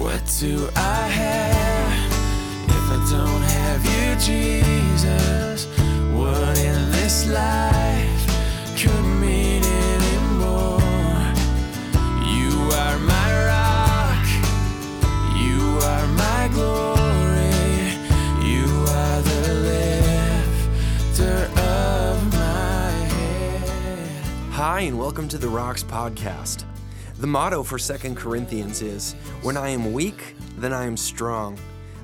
What do I have if I don't have you, Jesus? What in this life could mean anymore? You are my rock, you are my glory, you are the lifter of my head. Hi, and welcome to the Rocks Podcast. The motto for 2 Corinthians is When I am weak, then I am strong.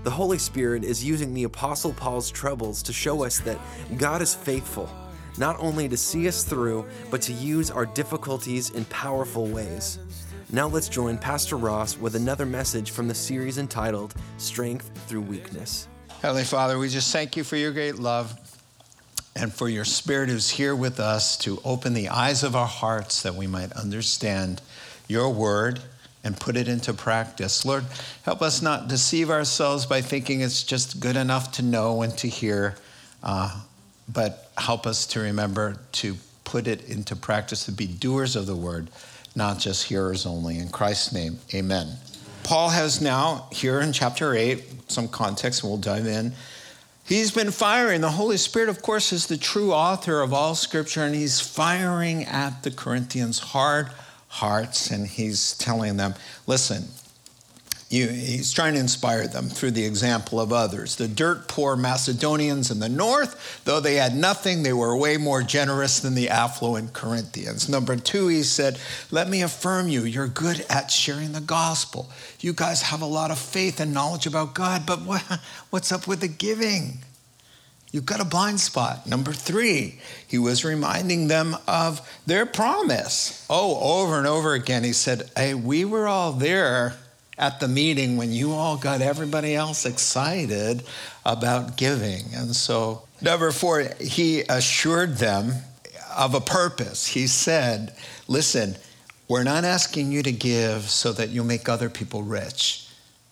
The Holy Spirit is using the Apostle Paul's troubles to show us that God is faithful, not only to see us through, but to use our difficulties in powerful ways. Now let's join Pastor Ross with another message from the series entitled Strength Through Weakness. Heavenly Father, we just thank you for your great love and for your Spirit who's here with us to open the eyes of our hearts that we might understand your word and put it into practice. Lord, help us not deceive ourselves by thinking it's just good enough to know and to hear, uh, but help us to remember to put it into practice, to be doers of the word, not just hearers only. In Christ's name, amen. Paul has now, here in chapter 8, some context, and we'll dive in. He's been firing. The Holy Spirit, of course, is the true author of all scripture, and he's firing at the Corinthians hard hearts, and he's telling them, listen, you, he's trying to inspire them through the example of others. The dirt poor Macedonians in the north, though they had nothing, they were way more generous than the affluent Corinthians. Number two, he said, Let me affirm you, you're good at sharing the gospel. You guys have a lot of faith and knowledge about God, but what, what's up with the giving? You've got a blind spot. Number three, he was reminding them of their promise. Oh, over and over again, he said, Hey, we were all there at the meeting when you all got everybody else excited about giving. And so, number four, he assured them of a purpose. He said, Listen, we're not asking you to give so that you'll make other people rich.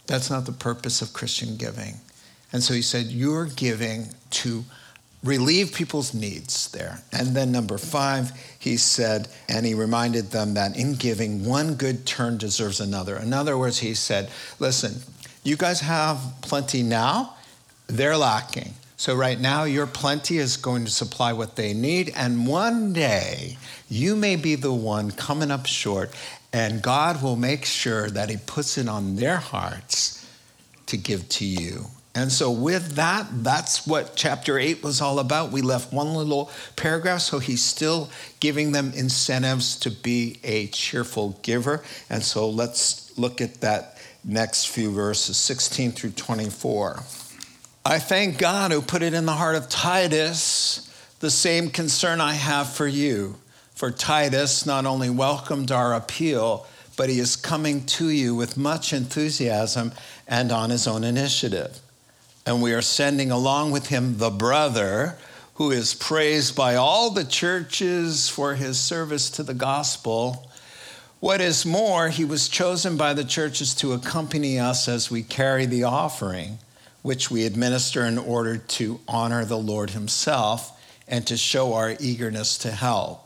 That's not the purpose of Christian giving. And so he said, You're giving to relieve people's needs there. And then number five, he said, and he reminded them that in giving, one good turn deserves another. In other words, he said, Listen, you guys have plenty now, they're lacking. So, right now, your plenty is going to supply what they need. And one day, you may be the one coming up short, and God will make sure that He puts it on their hearts to give to you. And so, with that, that's what chapter 8 was all about. We left one little paragraph, so he's still giving them incentives to be a cheerful giver. And so, let's look at that next few verses 16 through 24. I thank God who put it in the heart of Titus the same concern I have for you. For Titus not only welcomed our appeal, but he is coming to you with much enthusiasm and on his own initiative. And we are sending along with him the brother who is praised by all the churches for his service to the gospel. What is more, he was chosen by the churches to accompany us as we carry the offering, which we administer in order to honor the Lord himself and to show our eagerness to help.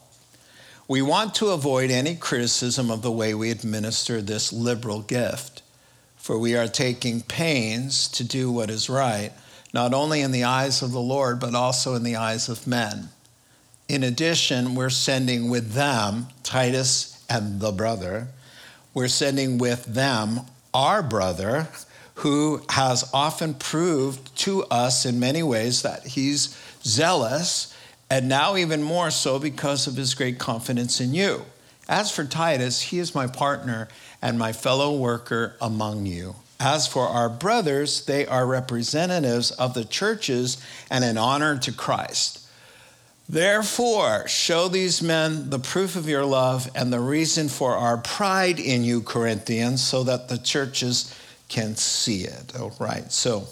We want to avoid any criticism of the way we administer this liberal gift for we are taking pains to do what is right, not only in the eyes of the Lord, but also in the eyes of men. In addition, we're sending with them, Titus and the brother, we're sending with them our brother, who has often proved to us in many ways that he's zealous, and now even more so because of his great confidence in you. As for Titus, he is my partner and my fellow worker among you. As for our brothers, they are representatives of the churches and an honor to Christ. Therefore, show these men the proof of your love and the reason for our pride in you, Corinthians, so that the churches can see it. All right, so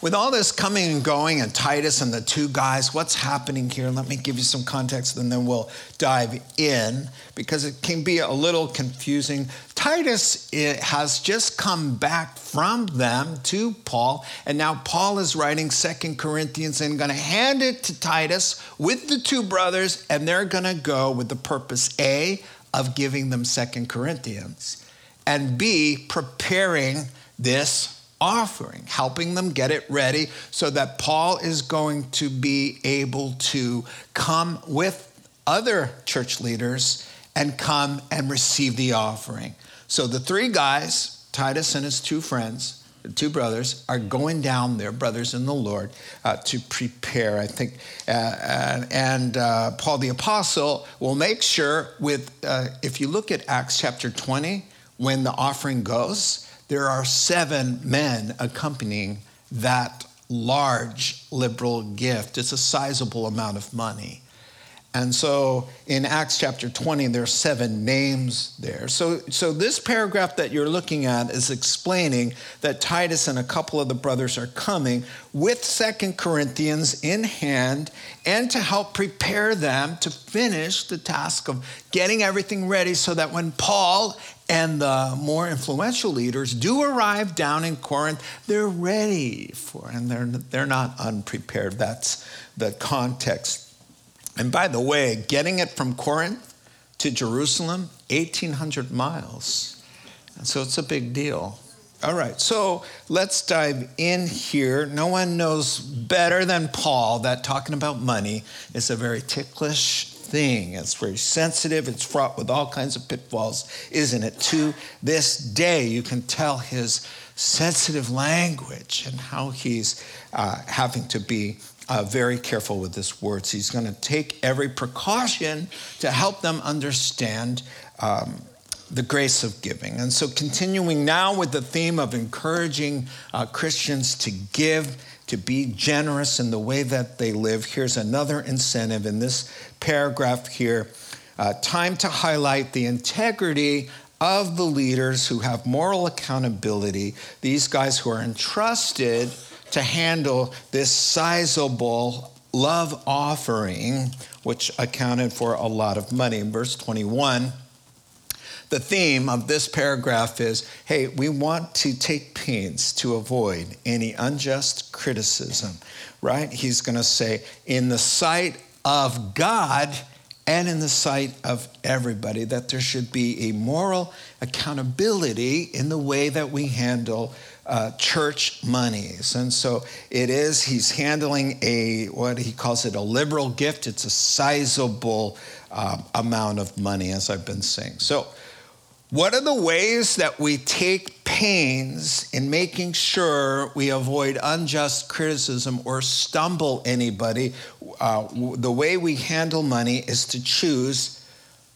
with all this coming and going and Titus and the two guys, what's happening here? Let me give you some context and then we'll dive in because it can be a little confusing. Titus eh, has just come back from them to Paul, and now Paul is writing Second Corinthians and going to hand it to Titus with the two brothers, and they're going to go with the purpose A of giving them Second Corinthians and B, preparing this offering, helping them get it ready so that Paul is going to be able to come with other church leaders and come and receive the offering. So the three guys, Titus and his two friends, two brothers are going down there, brothers in the Lord, uh, to prepare. I think, uh, and, and uh, Paul the apostle will make sure. With uh, if you look at Acts chapter twenty, when the offering goes, there are seven men accompanying that large liberal gift. It's a sizable amount of money. And so in Acts chapter 20, there are seven names there. So, so this paragraph that you're looking at is explaining that Titus and a couple of the brothers are coming with Second Corinthians in hand and to help prepare them to finish the task of getting everything ready so that when Paul and the more influential leaders do arrive down in Corinth, they're ready for and they're, they're not unprepared. That's the context and by the way, getting it from Corinth to Jerusalem, 1,800 miles. And so it's a big deal. All right, so let's dive in here. No one knows better than Paul that talking about money is a very ticklish thing. It's very sensitive, it's fraught with all kinds of pitfalls, isn't it? To this day, you can tell his sensitive language and how he's uh, having to be uh, very careful with his words. He's going to take every precaution to help them understand um, the grace of giving. And so, continuing now with the theme of encouraging uh, Christians to give, to be generous in the way that they live, here's another incentive in this paragraph here. Uh, time to highlight the integrity of the leaders who have moral accountability, these guys who are entrusted to handle this sizable love offering, which accounted for a lot of money. Verse 21, the theme of this paragraph is hey, we want to take pains to avoid any unjust criticism, right? He's going to say, in the sight of God and in the sight of everybody, that there should be a moral accountability in the way that we handle uh, church monies. And so it is, he's handling a, what he calls it, a liberal gift. It's a sizable um, amount of money, as I've been saying. So, what are the ways that we take pains in making sure we avoid unjust criticism or stumble anybody? Uh, the way we handle money is to choose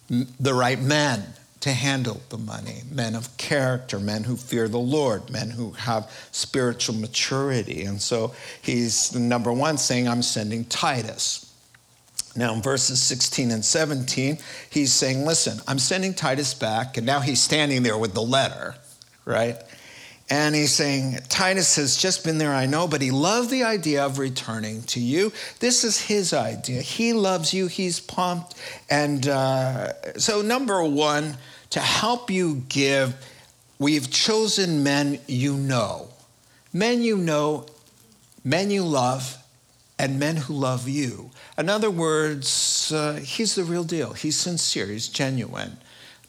the right men to handle the money men of character, men who fear the Lord, men who have spiritual maturity. And so he's number one saying, I'm sending Titus. Now, in verses 16 and 17, he's saying, Listen, I'm sending Titus back. And now he's standing there with the letter, right? And he's saying, Titus has just been there, I know, but he loved the idea of returning to you. This is his idea. He loves you, he's pumped. And uh, so, number one, to help you give, we've chosen men you know. Men you know, men you love, and men who love you. In other words, uh, he's the real deal. He's sincere, he's genuine.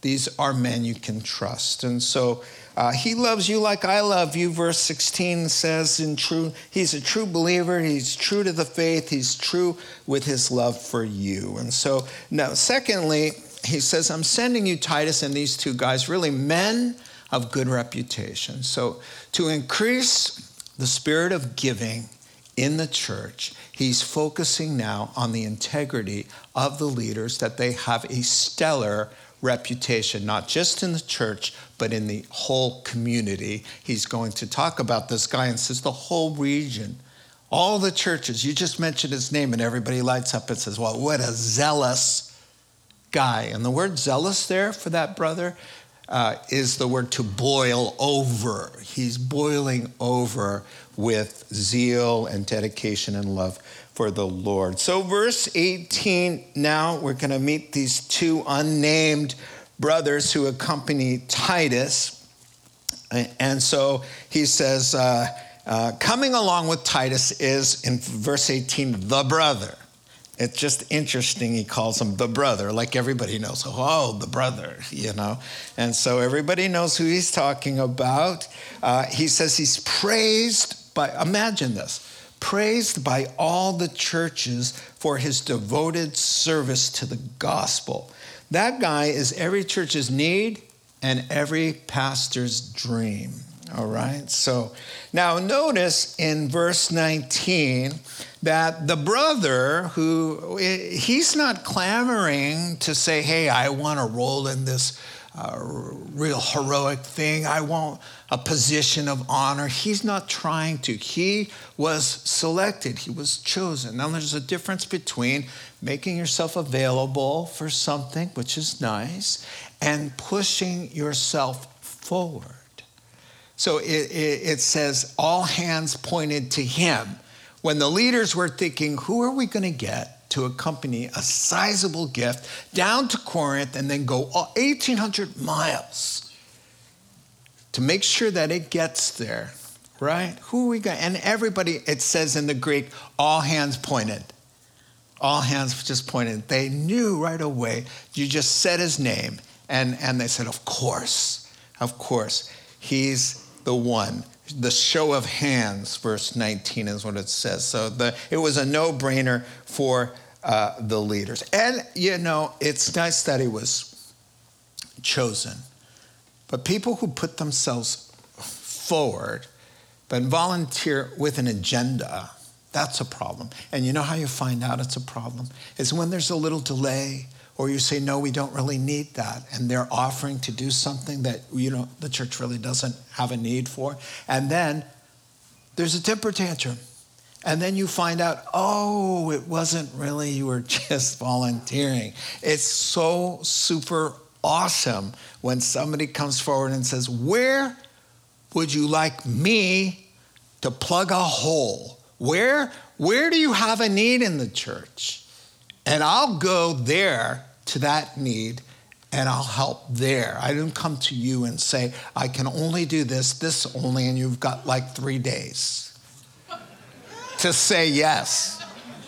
These are men you can trust. And so uh, he loves you like I love you, verse 16 says in true, he's a true believer, he's true to the faith, he's true with his love for you. And so now, secondly, he says, I'm sending you Titus and these two guys, really men of good reputation. So, to increase the spirit of giving in the church, he's focusing now on the integrity of the leaders, that they have a stellar reputation, not just in the church, but in the whole community. He's going to talk about this guy and says the whole region, all the churches, you just mentioned his name, and everybody lights up and says, Well, what a zealous guy. And the word zealous there for that brother uh, is the word to boil over. He's boiling over with zeal and dedication and love for the Lord. So, verse 18 now we're going to meet these two unnamed brothers who accompany Titus. And so he says, uh, uh, coming along with Titus is in verse 18, the brother It's just interesting. He calls him the brother, like everybody knows. Oh, the brother, you know. And so everybody knows who he's talking about. Uh, he says he's praised by, imagine this, praised by all the churches for his devoted service to the gospel. That guy is every church's need and every pastor's dream. All right. So now notice in verse 19 that the brother who he's not clamoring to say, hey, I want to roll in this uh, real heroic thing. I want a position of honor. He's not trying to. He was selected, he was chosen. Now, there's a difference between making yourself available for something, which is nice, and pushing yourself forward. So it, it, it, says, all hands pointed to him. When the leaders were thinking, who are we going to get to accompany a sizable gift down to Corinth and then go 1,800 miles to make sure that it gets there, right? Who are we going And everybody, it says in the Greek, all hands pointed. All hands just pointed. They knew right away. You just said his name. And, and they said, Of course, of course. He's the one. The show of hands, verse 19 is what it says. So the, it was a no brainer for uh, the leaders. And, you know, it's nice that he was chosen. But people who put themselves forward but volunteer with an agenda, that's a problem. And you know how you find out it's a problem? Is when there's a little delay or you say no we don't really need that and they're offering to do something that you know the church really doesn't have a need for. And then there's a temper tantrum. And then you find out oh it wasn't really you were just volunteering. It's so super awesome when somebody comes forward and says where would you like me to plug a hole? Where where do you have a need in the church and I'll go there to that need and I'll help there. I didn't come to you and say, I can only do this, this only, and you've got like three days to say yes,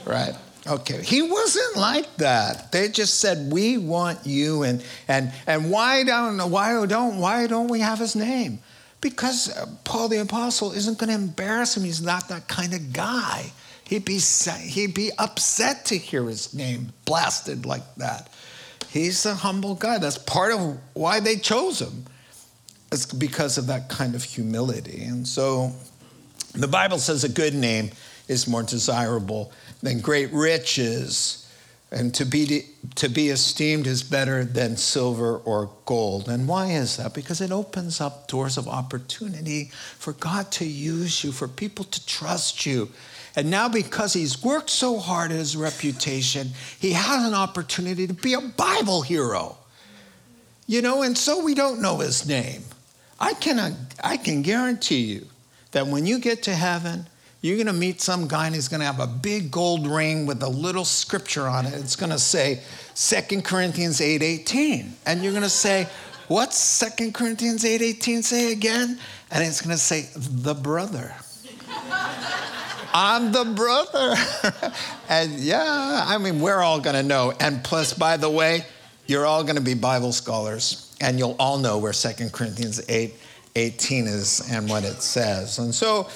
right? Okay, he wasn't like that. They just said, "We want you," and and and why don't why don't why don't we have his name? Because uh, Paul the apostle isn't going to embarrass him. He's not that kind of guy. He'd be, he'd be upset to hear his name blasted like that. He's a humble guy. That's part of why they chose him. It's because of that kind of humility. And so the Bible says a good name is more desirable than great riches. And to be, to be esteemed is better than silver or gold. And why is that? Because it opens up doors of opportunity for God to use you, for people to trust you. And now, because he's worked so hard at his reputation, he has an opportunity to be a Bible hero. You know, and so we don't know his name. I can, I can guarantee you that when you get to heaven, you're going to meet some guy and he's going to have a big gold ring with a little scripture on it. It's going to say 2 Corinthians 8:18. And you're going to say, "What's 2 Corinthians 8:18 say again?" And it's going to say, "The brother." I'm the brother. and yeah, I mean, we're all going to know. And plus, by the way, you're all going to be Bible scholars, and you'll all know where 2 Corinthians 8 18 is and what it says. And so,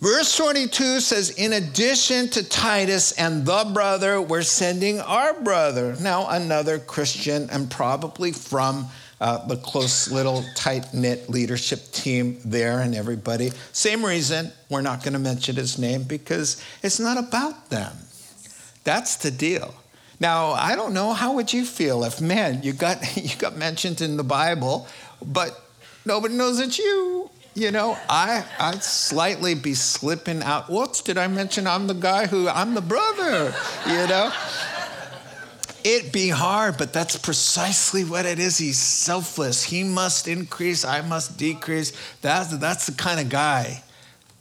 verse 22 says, In addition to Titus and the brother, we're sending our brother. Now, another Christian, and probably from uh, the close little tight knit leadership team there and everybody. Same reason we're not going to mention his name because it's not about them. That's the deal. Now, I don't know how would you feel if man, you got you got mentioned in the Bible, but nobody knows it's you. You know, I I'd slightly be slipping out. Whoops, did I mention I'm the guy who I'm the brother, you know? It be hard, but that's precisely what it is. He's selfless. He must increase, I must decrease. That's, that's the kind of guy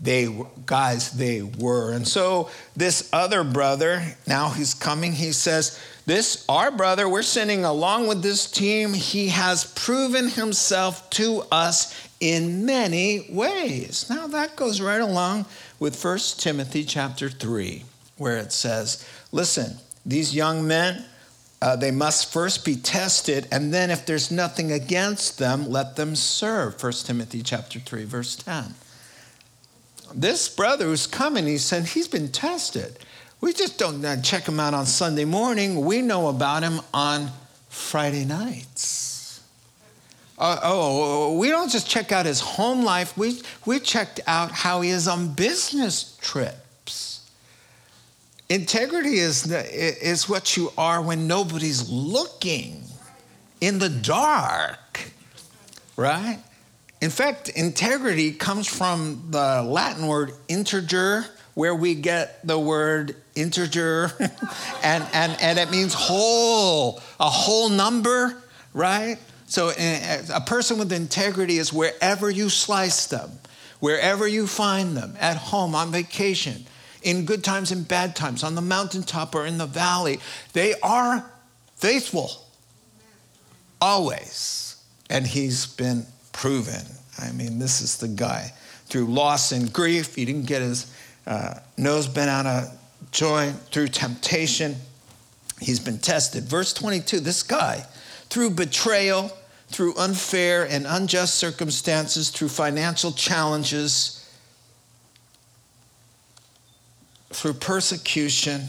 they guys they were. And so this other brother, now he's coming, he says, This our brother, we're sending along with this team. He has proven himself to us in many ways. Now that goes right along with 1 Timothy chapter 3, where it says, Listen, These young men, uh, they must first be tested, and then if there's nothing against them, let them serve. 1 Timothy chapter 3, verse 10. This brother who's coming, he said he's been tested. We just don't uh, check him out on Sunday morning. We know about him on Friday nights. Uh, oh, we don't just check out his home life. We, we checked out how he is on business trips. Integrity is, the, is what you are when nobody's looking in the dark, right? In fact, integrity comes from the Latin word integer, where we get the word integer, and, and, and it means whole, a whole number, right? So eh, eh, a person with integrity is wherever you slice them, wherever you find them, at home, on vacation, in good times and bad times, on the mountaintop or in the valley, they are faithful. Always. And he's been proven. I mean, this is the guy. Through loss and grief, he didn't get his uh, nose bent out of joint. Through temptation, he's been tested. Verse 22 this guy, through betrayal, through unfair and unjust circumstances, through financial challenges, through persecution,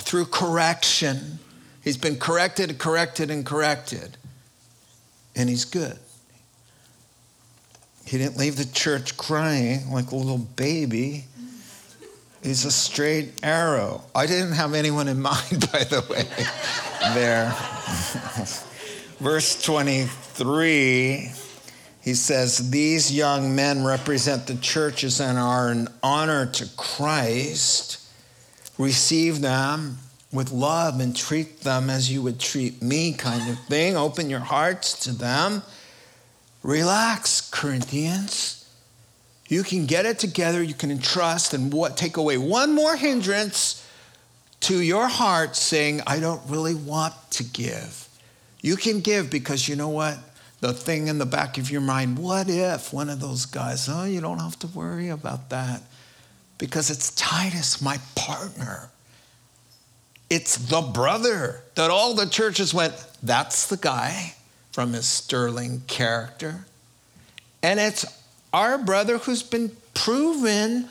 through correction. He's been corrected, and corrected, and corrected and he's good. He didn't leave the church crying like a little baby. He's a straight arrow. I didn't have anyone in mind, by the way, there. Verse 23, he says, These young men represent the churches and are an honor to Christ. Receive them with love and treat them as you would treat me, kind of thing. Open your hearts to them. Relax, Corinthians. You can get it together, you can entrust and what take away one more hindrance to your heart saying, I don't really want to give. You can give because you know what? The thing in the back of your mind, what if one of those guys, oh, you don't have to worry about that because it's Titus, my partner. It's the brother that all the churches went, that's the guy from his sterling character. And it's our brother who's been proven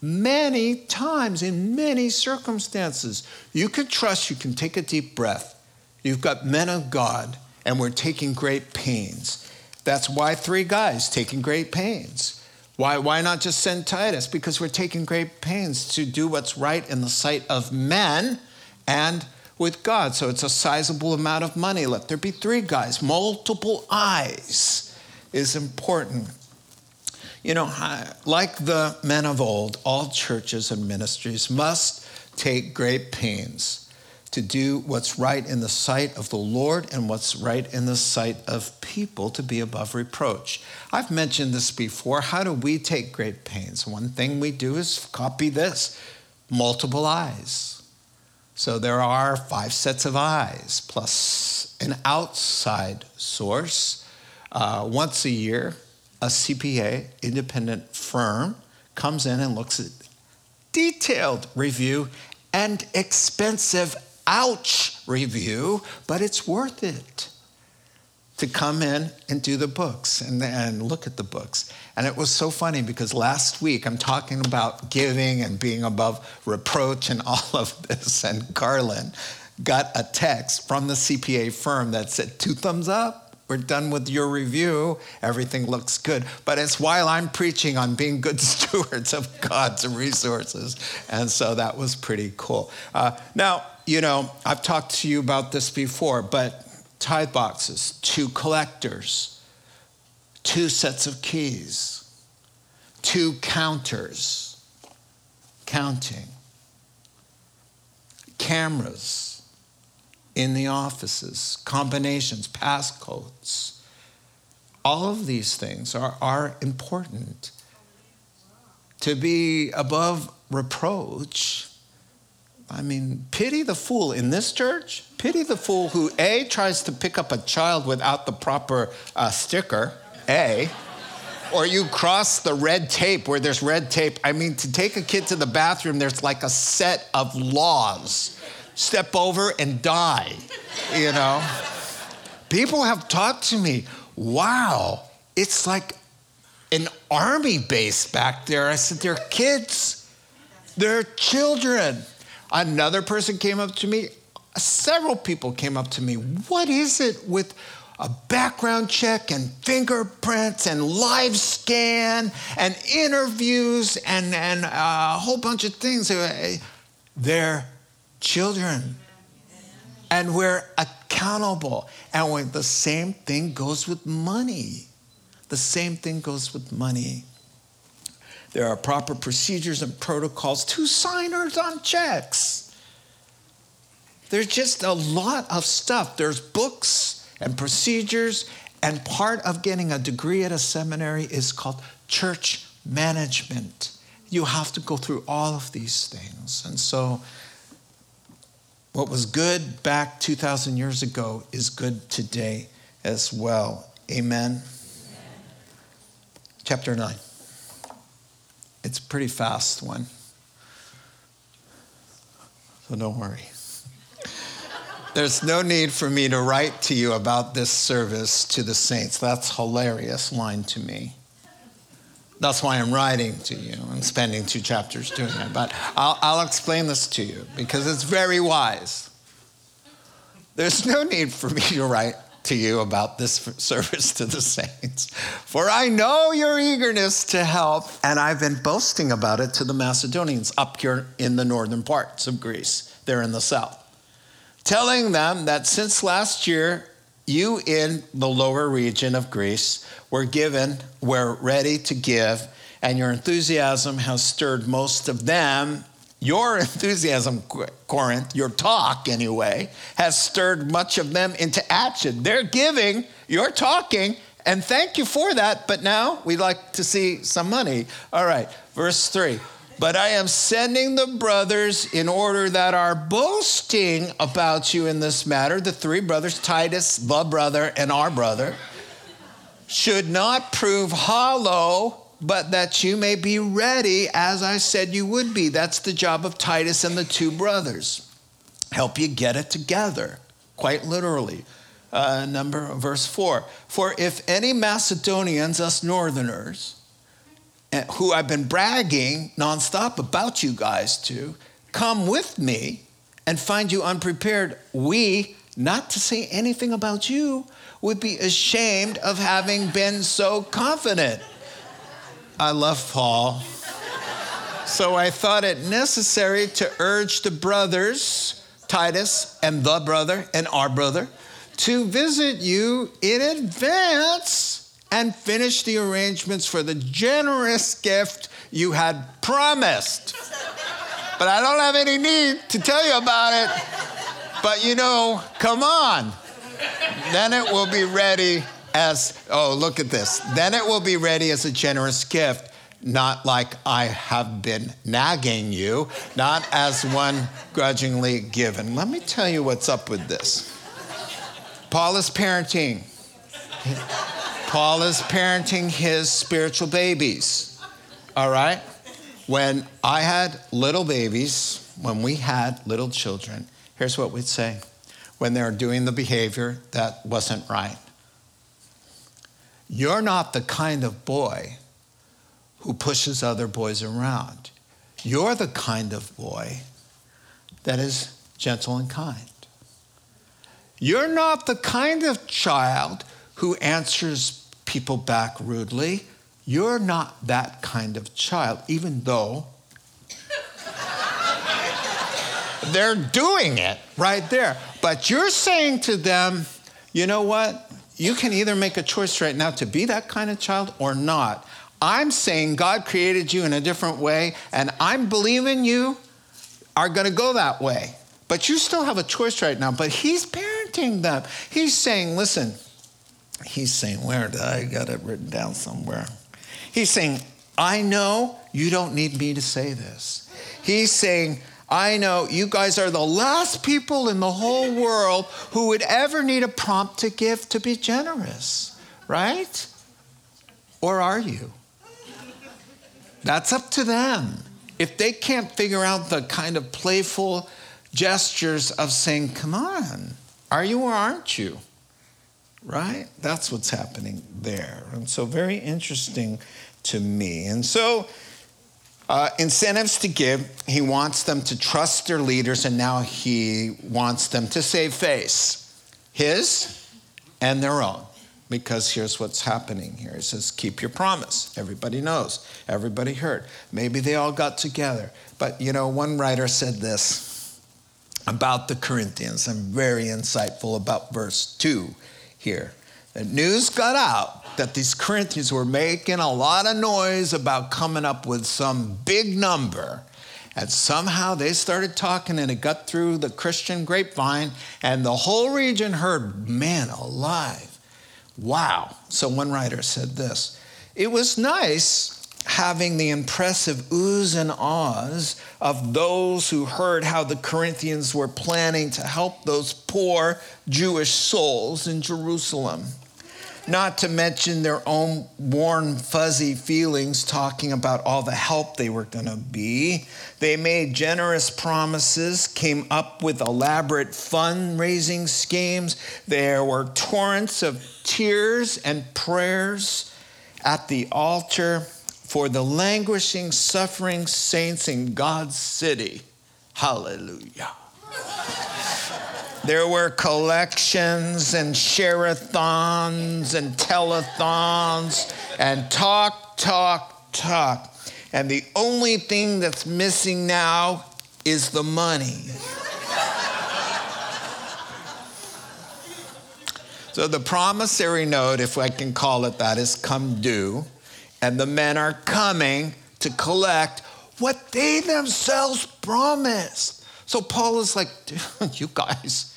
many times in many circumstances. You can trust, you can take a deep breath. You've got men of God, and we're taking great pains. That's why three guys taking great pains. Why, why not just send Titus? Because we're taking great pains to do what's right in the sight of men and with God. So it's a sizable amount of money. Let there be three guys. Multiple eyes is important. You know, like the men of old, all churches and ministries must take great pains to do what's right in the sight of the Lord and what's right in the sight of people to be above reproach. I've mentioned this before. How do we take great pains? One thing we do is copy this multiple eyes. So there are five sets of eyes plus an outside source. Uh, once a year, a CPA, independent firm, comes in and looks at detailed review and expensive ouch review, but it's worth it to come in and do the books and, and look at the books. And it was so funny because last week I'm talking about giving and being above reproach and all of this. And Carlin got a text from the CPA firm that said, two thumbs up. We're done with your review. Everything looks good. But it's while I'm preaching on being good stewards of God's resources. And so that was pretty cool. Uh, now, you know, I've talked to you about this before, but tithe boxes, two collectors, two sets of keys, two counters, counting, cameras in the offices, combinations, passcodes. All of these things are, are important. To be above reproach I mean, pity the fool in this church. Pity the fool who A, tries to pick up a child without the proper uh, sticker, A, or you cross the red tape where there's red tape. I mean, to take a kid to the bathroom, there's like a set of laws. Step over and die, you know? People have talked to me, wow, it's like an army base back there. I said, they're kids, they're children. Another person came up to me, several people came up to me. What is it with a background check and fingerprints and live scan and interviews and, and a whole bunch of things? Eh, they're children. And we're accountable. And when the same thing goes with money. The same thing goes with money. There are proper procedures and protocols to signers on checks. There's just a lot of stuff. There's books and procedures, and part of getting a degree at a seminary is called church management. You have to go through all of these things. And so, what was good back 2,000 years ago is good today as well. Amen. Amen. Chapter 9. It's a pretty fast one. So don't worry. There's no need for me to write to you about this service to the saints. That's hilarious line to me. That's why I'm writing to you and spending two chapters doing it. But I'll, I'll explain this to you because it's very wise. There's no need for me to write to you about this service to the saints. For I know your eagerness to help, and I've been boasting about it to the Macedonians up here in the northern parts of Greece. They're in the south. Telling them that since last year, you in the lower region of Greece were given, were ready to give, and your enthusiasm has stirred most of them your enthusiasm, Corinth, your talk anyway, has stirred much of them into action. They're giving, you're talking, and thank you for that. But now we'd like to see some money. All right, verse three. But I am sending the brothers in order that our boasting about you in this matter, the three brothers, Titus, the brother, and our brother, should not prove hollow but that you may be ready as I said you would be. That's the job of Titus and the two brothers. Help you get it together, quite literally. Uh, number verse 4 For if any Macedonians, us northerners, eh, who I've been bragging nonstop about you guys to, come with me and find you unprepared, we, not to say anything about you, would be ashamed of having been so confident. I love Paul. So I thought it necessary to urge the brothers, Titus and the brother and our brother, to visit you in advance and finish the arrangements for the generous gift you had promised. But I don't have any need to tell you about it. But you know, come on. Then it will be ready as, oh, look at this. Then it will be ready as a generous gift, not like I have been nagging you, not as one grudgingly given. Let me tell you what's up with this. Paul is parenting. Paul is parenting his spiritual babies. All right? When I had little babies, when we had little children, here's what we'd say when they're doing the behavior that wasn't right. You're not the kind of boy who pushes other boys around. You're the kind of boy that is gentle and kind. You're not the kind of child who answers people back rudely. You're not that kind of child, even though they're doing it right there. But you're saying to them, you know what? You can either make a choice right now to be that kind of child or not. I'm saying God created you in a different way, and I'm believing you are going to go that way. But you still have a choice right now. But He's parenting them. He's saying, listen, He's saying, where did I got it written down somewhere? He's saying, I know you don't need me to say this. He's saying, I know you guys are the last people in the whole world who would ever need a prompt to give to be generous, right? Or are you? That's up to them. If they can't figure out the kind of playful gestures of saying, Come on, are you or aren't you? Right? That's what's happening there. And so, very interesting to me. And so, uh, incentives to give, he wants them to trust their leaders, and now he wants them to save face his and their own. Because here's what's happening here. He says, Keep your promise. Everybody knows. Everybody heard. Maybe they all got together. But you know, one writer said this about the Corinthians. I'm very insightful about verse 2 here. The news got out that these Corinthians were making a lot of noise about coming up with some big number. And somehow they started talking and it got through the Christian grapevine, and the whole region heard, man alive. Wow. So one writer said this It was nice having the impressive oohs and ahs of those who heard how the Corinthians were planning to help those poor Jewish souls in Jerusalem. Not to mention their own warm, fuzzy feelings talking about all the help they were going to be. They made generous promises, came up with elaborate fundraising schemes. There were torrents of tears and prayers at the altar for the languishing, suffering saints in God's city. Hallelujah. There were collections and share-a-thons and telethons and talk, talk, talk. And the only thing that's missing now is the money. so the promissory note, if I can call it that, is come due. And the men are coming to collect what they themselves promised. So Paul is like, you guys,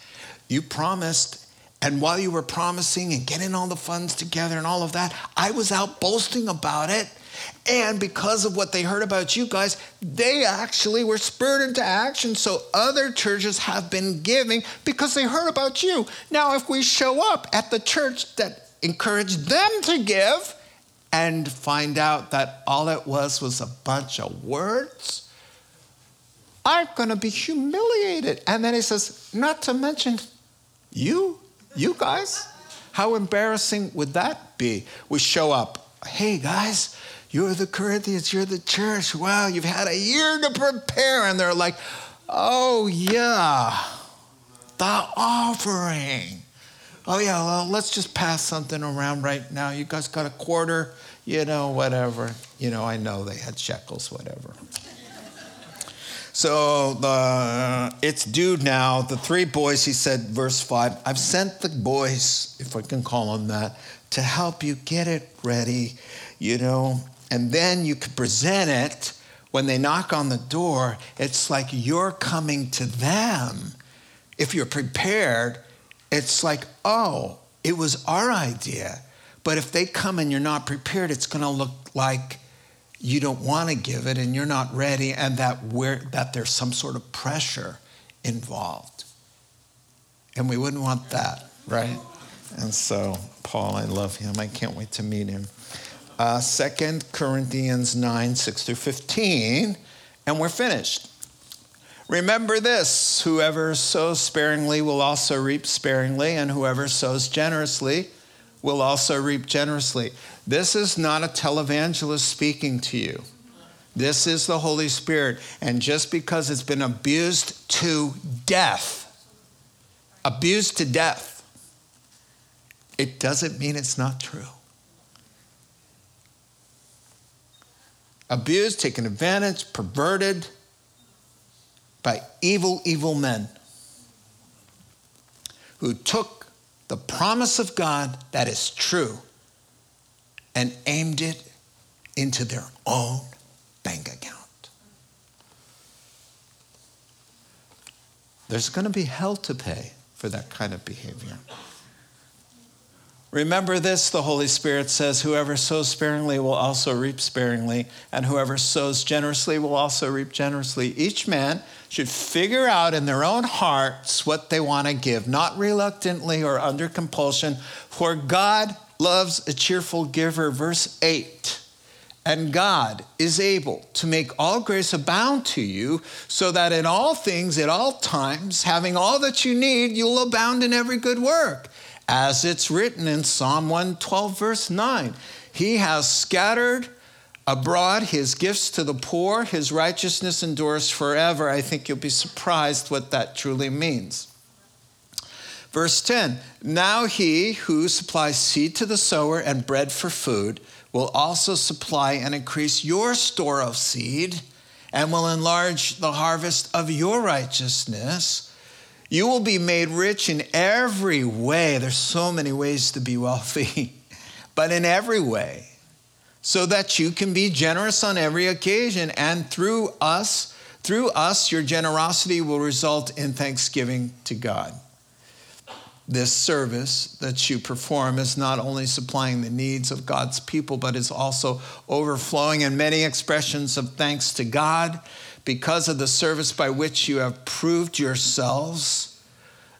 you promised. And while you were promising and getting all the funds together and all of that, I was out boasting about it. And because of what they heard about you guys, they actually were spurred into action. So other churches have been giving because they heard about you. Now, if we show up at the church that encouraged them to give and find out that all it was was a bunch of words, I'm going to be humiliated. And then he says, not to mention you, you guys. How embarrassing would that be? We show up, hey guys, you're the Corinthians, you're the church. Wow, you've had a year to prepare. And they're like, oh yeah, the offering. Oh yeah, well, let's just pass something around right now. You guys got a quarter, you know, whatever. You know, I know they had shekels, whatever. So the, it's due now. The three boys, he said, verse 5, I've sent the boys, if I can call them that, to help you get it ready, you know, and then you can present it when they knock on the door. It's like you're coming to them. If you're prepared, it's like, oh, it was our idea. But if they come and you're not prepared, it's going to look like you don't want to give it and you're not ready and that that there's some sort of pressure involved. And we wouldn't want that right? And so paul i love him. I can't wait to meet him. Uh, 2 corinthians 9 6 through 15 and we're finished. Remember this whoever sows sparingly will also reap sparingly and whoever sows generously will also reap generously this is not a televangelist speaking to you. This is the Holy Spirit. And just because it's been abused to death, abused to death, it doesn't mean it's not true. Abused, taken advantage, perverted by evil, evil men who took the promise of God that is true and aimed it into their own bank account. There's going to be hell to pay for that kind of behavior. Remember this, the Holy Spirit says, whoever sows sparingly will also reap sparingly, and whoever sows generously will also reap generously. Each man should figure out in their own hearts what they want to give, not reluctantly or under compulsion, for God loves a cheerful giver. Verse 8 And God is able to make all grace abound to you, so that in all things, at all times, having all that you need, you'll abound in every good work. As it's written in Psalm 112, verse 9 He has scattered abroad his gifts to the poor, his righteousness endures forever. I think you'll be surprised what that truly means. Verse 10 Now he who supplies seed to the sower and bread for food will also supply and increase your store of seed and will enlarge the harvest of your righteousness. You will be made rich in every way. There's so many ways to be wealthy, but in every way, so that you can be generous on every occasion. And through us, through us, your generosity will result in thanksgiving to God this service that you perform is not only supplying the needs of God's people, but is also overflowing in many expressions of thanks to God because of the service by which you have proved yourselves.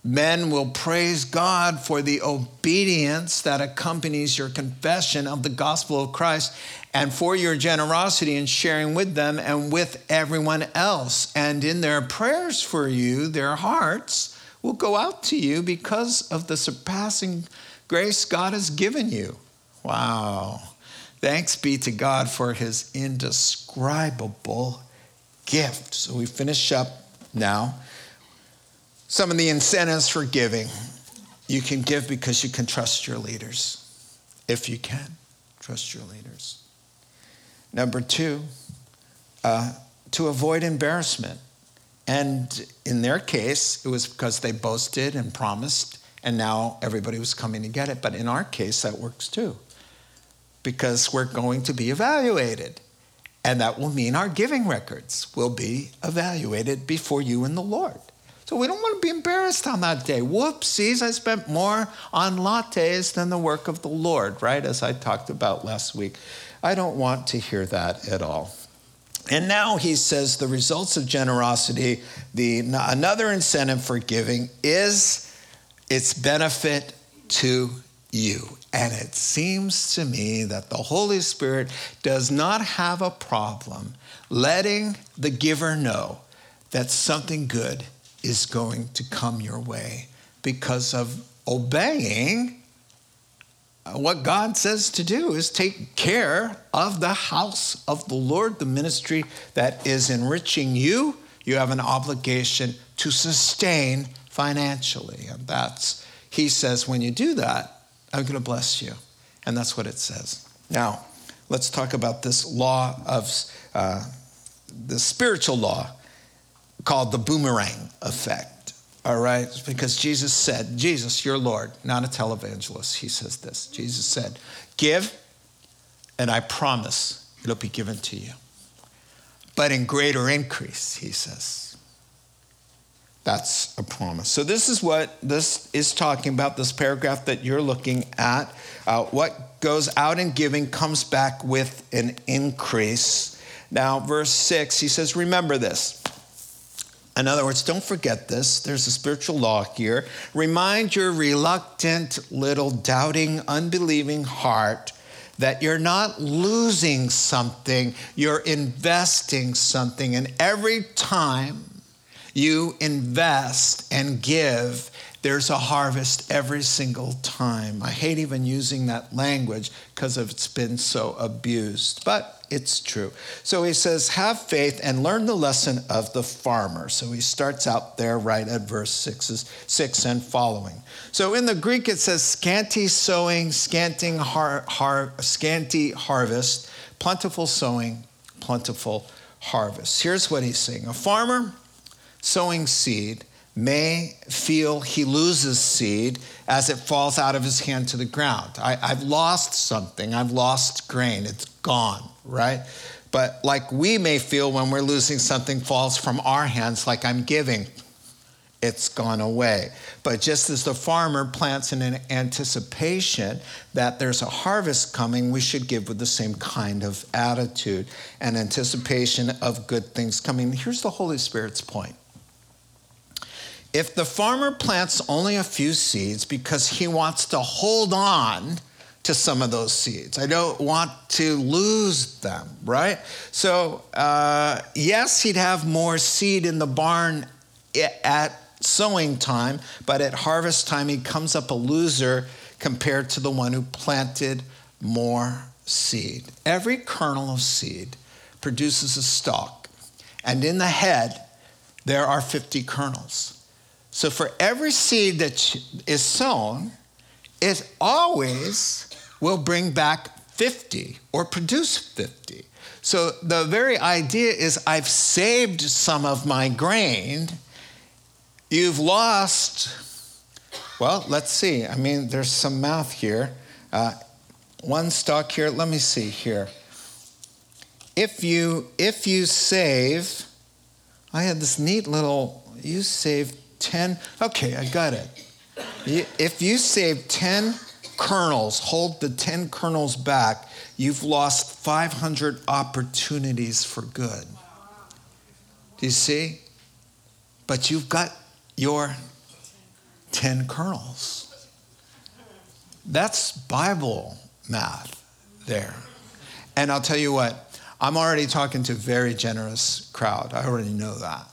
Men will praise God for the obedience that accompanies your confession of the gospel of Christ and for your generosity in sharing with them and with everyone else. And in their prayers for you, their hearts, will go out to you because of the surpassing grace God has given you. Wow. Thanks be to God for his indescribable gift. So we finish up now. Some of the incentives for giving. You can give because you can trust your leaders. If you can, trust your leaders. Number two, uh, to avoid embarrassment. And in their case, it was because they boasted and promised, and now everybody was coming to get it. But in our case, that works too, because we're going to be evaluated. And that will mean our giving records will be evaluated before you and the Lord. So we don't want to be embarrassed on that day. Whoopsies, I spent more on lattes than the work of the Lord, right? As I talked about last week. I don't want to hear that at all. And now he says the results of generosity, the, another incentive for giving is its benefit to you. And it seems to me that the Holy Spirit does not have a problem letting the giver know that something good is going to come your way because of obeying what God says to do is take care of the house of the Lord, the ministry that is enriching you. You have an obligation to sustain financially. And that's, he says, when you do that, I'm going to bless you. And that's what it says. Now, let's talk about this law of uh, the spiritual law called the boomerang effect. All right? Because Jesus said, Jesus, your Lord, not a televangelist, he says this. Jesus said, Give, and I promise it'll be given to you. But in greater increase, he says. That's a promise. So, this is what this is talking about, this paragraph that you're looking at. Uh, what goes out in giving comes back with an increase. Now, verse 6, he says, Remember this in other words, don't forget this. There's a spiritual law here. Remind your reluctant, little doubting, unbelieving heart that you're not losing something, you're investing something. And every time you invest and give, there's a harvest every single time. I hate even using that language because it's been so abused, but it's true. So he says, Have faith and learn the lesson of the farmer. So he starts out there right at verse six, six and following. So in the Greek, it says scanty sowing, scanting har, har, scanty harvest, plentiful sowing, plentiful harvest. Here's what he's saying A farmer sowing seed may feel he loses seed as it falls out of his hand to the ground. I, have lost something, I've lost grain, it's gone, right? But like we may feel when we're losing something falls from our hands, like I'm giving, it's gone away. But just as the farmer plants in an anticipation that there's a harvest coming, we should give with the same kind of attitude and anticipation of good things coming. Here's the Holy Spirit's point if the farmer plants only a few seeds because he wants to hold on to some of those seeds. I don't want to lose them, right? So, uh, yes, he'd have more seed in the barn at sowing time, but at harvest time, he comes up a loser compared to the one who planted more seed. Every kernel of seed produces a stalk, and in the head, there are 50 kernels. So, for every seed that is sown, it always will bring back 50 or produce 50. So the very idea is I've saved some of my grain. You've lost, well, let's see. I mean, there's some math here. Uh, one stock here, let me see here. If you if you save, I had this neat little, you save 10, okay, I got it. If you save 10 kernels, hold the 10 kernels back, you've lost 500 opportunities for good. Do you see? But you've got your 10 kernels. That's Bible math there. And I'll tell you what, I'm already talking to a very generous crowd. I already know that.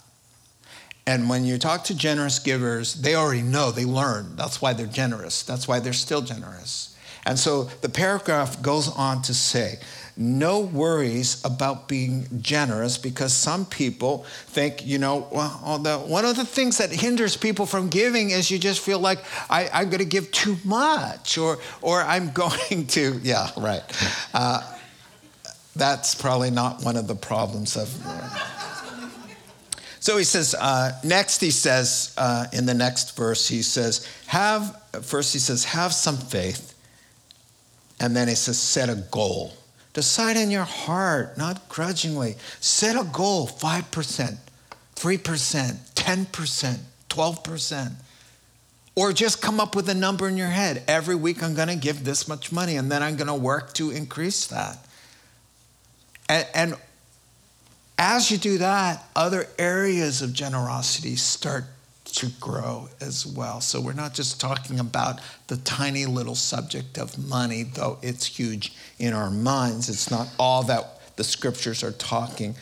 And when you talk to generous givers, they already know, they learn. That's why they're generous. That's why they're still generous. And so the paragraph goes on to say, no worries about being generous because some people think, you know, well, the, one of the things that hinders people from giving is you just feel like I, am going to give too much or, or I'm going to, yeah, right. Uh, that's probably not one of the problems of. Uh, so he says, uh, next he says, uh, in the next verse, he says, have, first he says, have some faith. And then he says, set a goal. Decide in your heart, not grudgingly. Set a goal 5%, 3%, 10%, 12%. Or just come up with a number in your head. Every week I'm going to give this much money and then I'm going to work to increase that. And, and as you do that, other areas of generosity start to grow as well. So we're not just talking about the tiny little subject of money, though it's huge in our minds. It's not all that the scriptures are talking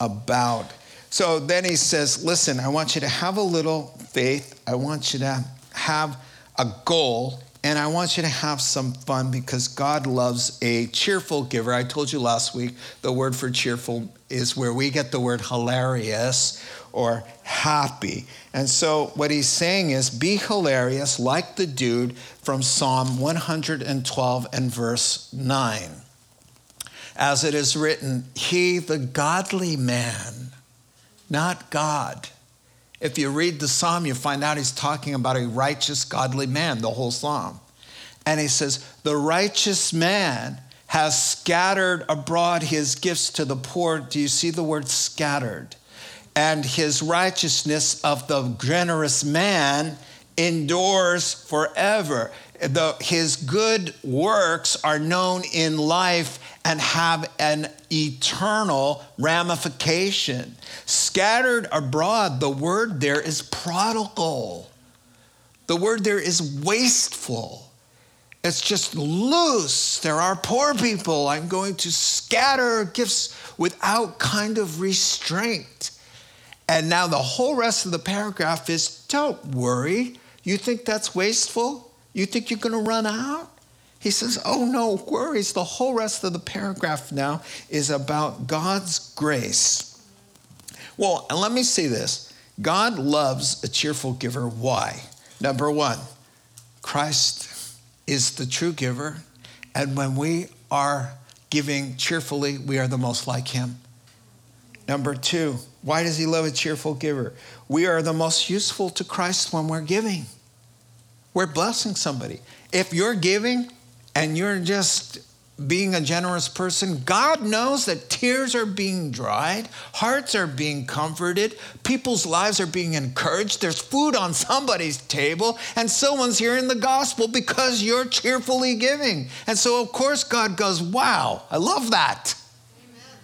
about. So then he says, Listen, I want you to have a little faith. I want you to have a goal and I want you to have some fun because God loves a cheerful giver. I told you last week the word for cheerful is where we get the word hilarious or happy. And so what he's saying is be hilarious like the dude from Psalm 112 and verse 9. As it is written, he, the godly man, not God, if you read the psalm, you find out he's talking about a righteous, godly man, the whole psalm. And he says, The righteous man has scattered abroad his gifts to the poor. Do you see the word scattered? And his righteousness of the generous man endures forever. The, his good works are known in life and have an eternal ramification. Scattered abroad, the word there is prodigal. The word there is wasteful. It's just loose. There are poor people. I'm going to scatter gifts without kind of restraint. And now the whole rest of the paragraph is don't worry. You think that's wasteful? You think you're going to run out? He says, Oh, no worries. The whole rest of the paragraph now is about God's grace. Well, let me see this God loves a cheerful giver. Why? Number one, Christ is the true giver. And when we are giving cheerfully, we are the most like him. Number two, why does he love a cheerful giver? We are the most useful to Christ when we're giving. We're blessing somebody. If you're giving, and you're just being a generous person, God knows that tears are being dried, hearts are being comforted, people's lives are being encouraged, there's food on somebody's table, and someone's hearing the gospel because you're cheerfully giving. And so, of course, God goes, Wow, I love that. Amen.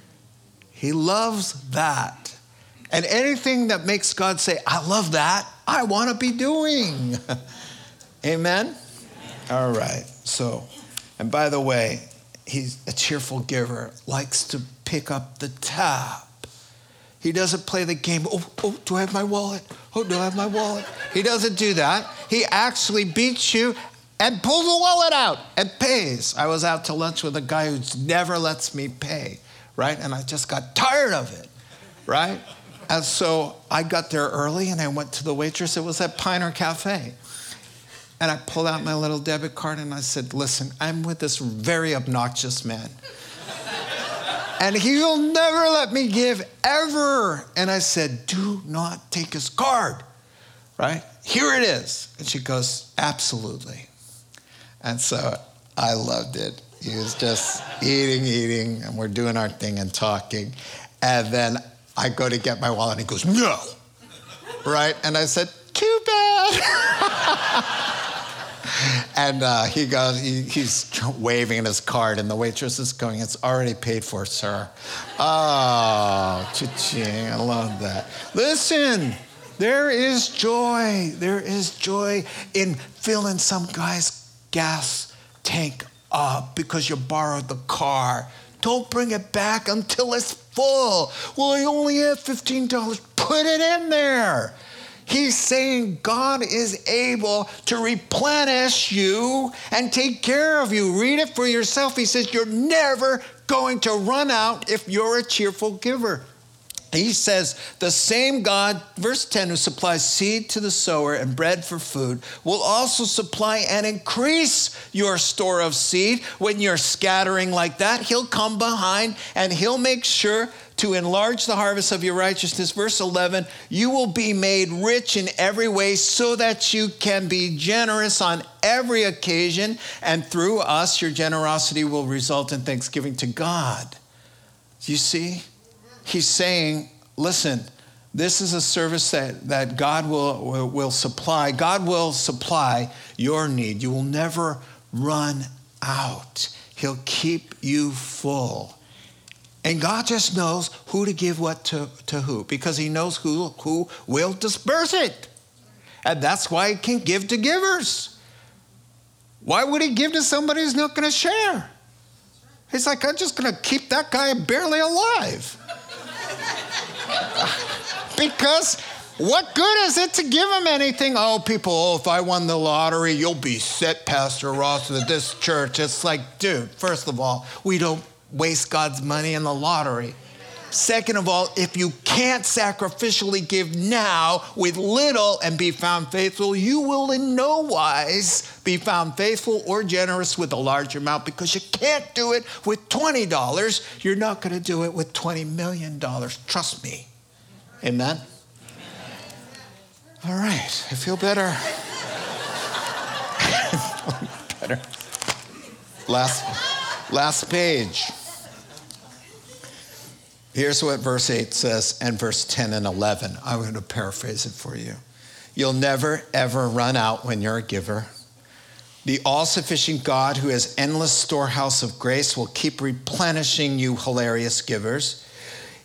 He loves that. And anything that makes God say, I love that, I want to be doing. Amen? Amen? All right, so. And by the way, he's a cheerful giver, likes to pick up the tab. He doesn't play the game, oh, oh, do I have my wallet? Oh, do I have my wallet? He doesn't do that. He actually beats you and pulls the wallet out and pays. I was out to lunch with a guy who never lets me pay, right? And I just got tired of it, right? And so I got there early and I went to the waitress. It was at Piner Cafe. And I pulled out my little debit card and I said, Listen, I'm with this very obnoxious man. and he will never let me give ever. And I said, Do not take his card, right? Here it is. And she goes, Absolutely. And so I loved it. He was just eating, eating, and we're doing our thing and talking. And then I go to get my wallet and he goes, No. Right? And I said, Too bad. and uh, he goes, he, he's waving his card, and the waitress is going, It's already paid for, sir. Oh, cha-ching. I love that. Listen, there is joy. There is joy in filling some guy's gas tank up because you borrowed the car. Don't bring it back until it's full. Well, I only have $15. Put it in there. He's saying God is able to replenish you and take care of you. Read it for yourself. He says, You're never going to run out if you're a cheerful giver. He says, the same God, verse 10, who supplies seed to the sower and bread for food, will also supply and increase your store of seed. When you're scattering like that, he'll come behind and he'll make sure to enlarge the harvest of your righteousness. Verse 11, you will be made rich in every way so that you can be generous on every occasion, and through us, your generosity will result in thanksgiving to God. You see? He's saying, listen, this is a service that, that God will, will, will supply. God will supply your need. You will never run out. He'll keep you full. And God just knows who to give what to, to who because He knows who, who will disperse it. And that's why He can give to givers. Why would He give to somebody who's not going to share? He's like, I'm just going to keep that guy barely alive. because what good is it to give him anything? Oh, people, oh, if I won the lottery, you'll be set, Pastor Ross, at this church. It's like, dude, first of all, we don't waste God's money in the lottery. Second of all, if you can't sacrificially give now with little and be found faithful, you will in no wise be found faithful or generous with a large amount because you can't do it with $20. You're not going to do it with $20 million. Trust me. Amen? All right, I feel better. better. Last, last page. Here's what verse 8 says, and verse 10 and 11. I'm going to paraphrase it for you. You'll never, ever run out when you're a giver. The all sufficient God who has endless storehouse of grace will keep replenishing you, hilarious givers.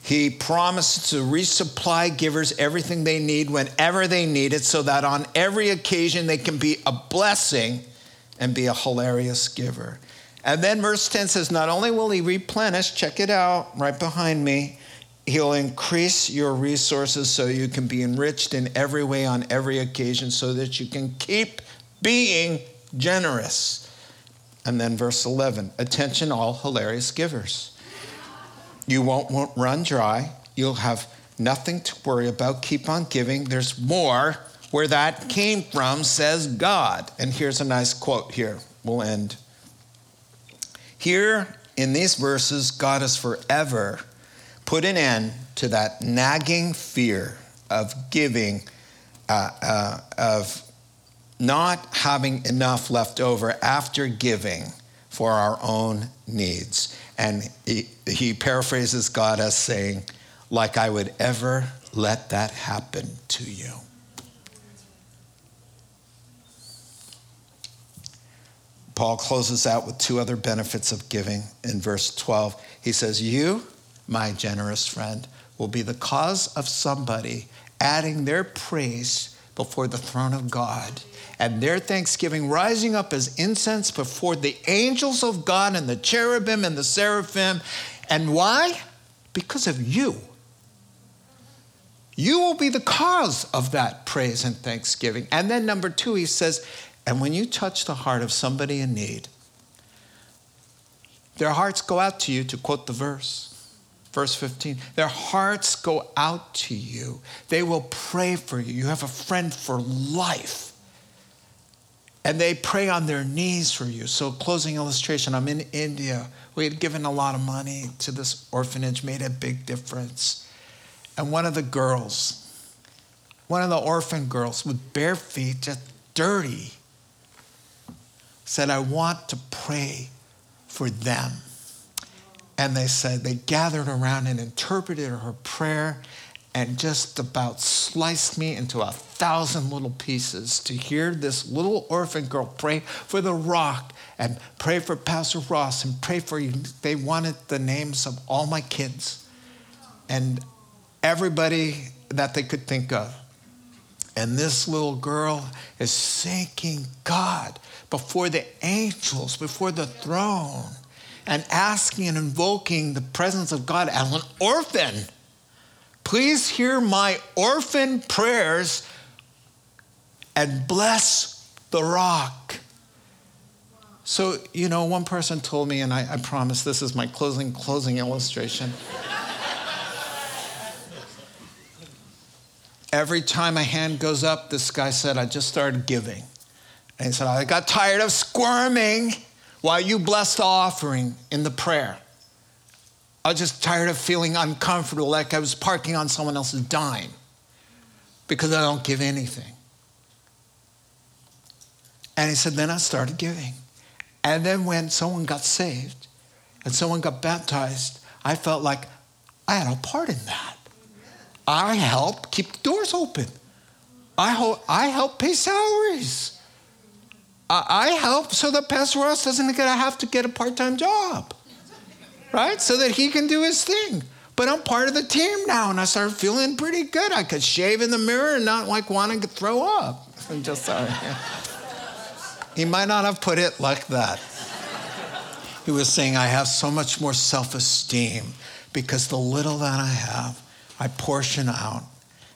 He promises to resupply givers everything they need whenever they need it so that on every occasion they can be a blessing and be a hilarious giver. And then verse 10 says, Not only will he replenish, check it out right behind me, he'll increase your resources so you can be enriched in every way on every occasion so that you can keep being generous. And then verse 11 attention, all hilarious givers. You won't, won't run dry. You'll have nothing to worry about. Keep on giving. There's more where that came from, says God. And here's a nice quote here. We'll end. Here in these verses, God has forever put an end to that nagging fear of giving, uh, uh, of not having enough left over after giving for our own needs. And he, he paraphrases God as saying, like I would ever let that happen to you. Paul closes out with two other benefits of giving in verse 12. He says, You, my generous friend, will be the cause of somebody adding their praise before the throne of God. And their thanksgiving rising up as incense before the angels of God and the cherubim and the seraphim. And why? Because of you. You will be the cause of that praise and thanksgiving. And then, number two, he says, and when you touch the heart of somebody in need, their hearts go out to you, to quote the verse. Verse 15, their hearts go out to you. They will pray for you. You have a friend for life. And they pray on their knees for you. So, closing illustration I'm in India. We had given a lot of money to this orphanage, made a big difference. And one of the girls, one of the orphan girls with bare feet, just dirty, said, I want to pray for them. And they said, they gathered around and interpreted her prayer and just about sliced me into a thousand little pieces to hear this little orphan girl pray for the rock and pray for Pastor Ross and pray for you. They wanted the names of all my kids and everybody that they could think of. And this little girl is thanking God before the angels, before the throne and asking and invoking the presence of God as an orphan. Please hear my orphan prayers and bless the rock. So, you know, one person told me, and I, I promise this is my closing closing illustration. Every time a hand goes up, this guy said, I just started giving. And he said, I got tired of squirming while you bless the offering in the prayer. I was just tired of feeling uncomfortable, like I was parking on someone else's dime because I don't give anything. And he said, then I started giving. And then when someone got saved and someone got baptized, I felt like I had a part in that. I helped keep the doors open. I, ho- I helped pay salaries. I help so that Pastor Ross doesn't have to get a part time job, right? So that he can do his thing. But I'm part of the team now, and I started feeling pretty good. I could shave in the mirror and not like wanting to throw up. I'm just sorry. he might not have put it like that. He was saying, I have so much more self esteem because the little that I have, I portion out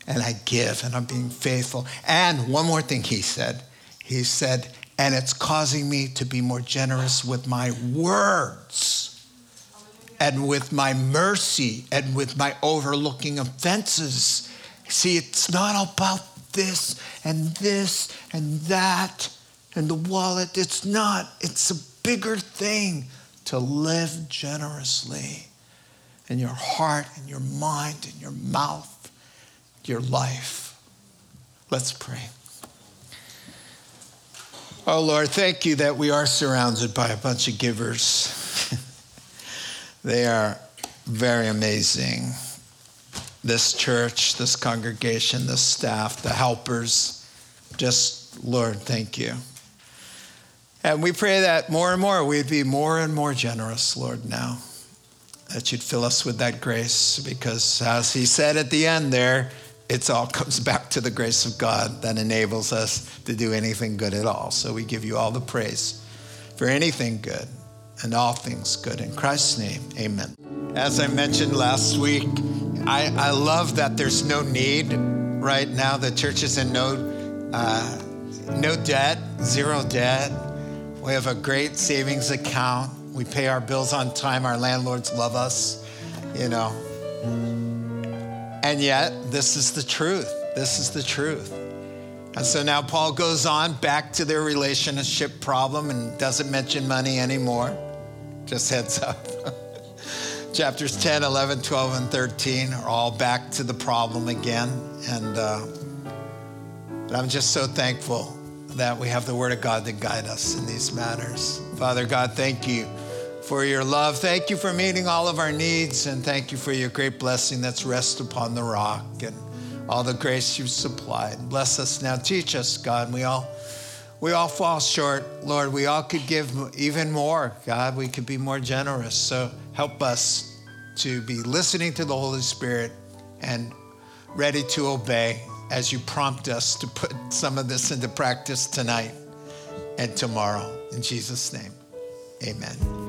and I give and I'm being faithful. And one more thing he said. He said, and it's causing me to be more generous with my words and with my mercy and with my overlooking offenses. See, it's not about this and this and that and the wallet. It's not, it's a bigger thing to live generously in your heart and your mind and your mouth, your life. Let's pray. Oh, Lord, thank you that we are surrounded by a bunch of givers. they are very amazing. This church, this congregation, this staff, the helpers, just, Lord, thank you. And we pray that more and more we'd be more and more generous, Lord, now. That you'd fill us with that grace, because as he said at the end there, it all comes back to the grace of God that enables us to do anything good at all. So we give you all the praise for anything good and all things good. In Christ's name, amen. As I mentioned last week, I, I love that there's no need right now. The church is in no, uh, no debt, zero debt. We have a great savings account. We pay our bills on time. Our landlords love us, you know. And yet, this is the truth. This is the truth. And so now Paul goes on back to their relationship problem and doesn't mention money anymore. Just heads up. Chapters 10, 11, 12, and 13 are all back to the problem again. And, uh, I'm just so thankful that we have the Word of God to guide us in these matters. Father God, thank you for your love. Thank you for meeting all of our needs, and thank you for your great blessing that's rest upon the rock and all the grace you've supplied. Bless us now. Teach us, God. We all we all fall short, Lord. We all could give even more, God. We could be more generous. So help us to be listening to the Holy Spirit and ready to obey as you prompt us to put some of this into practice tonight and tomorrow. In Jesus' name, amen.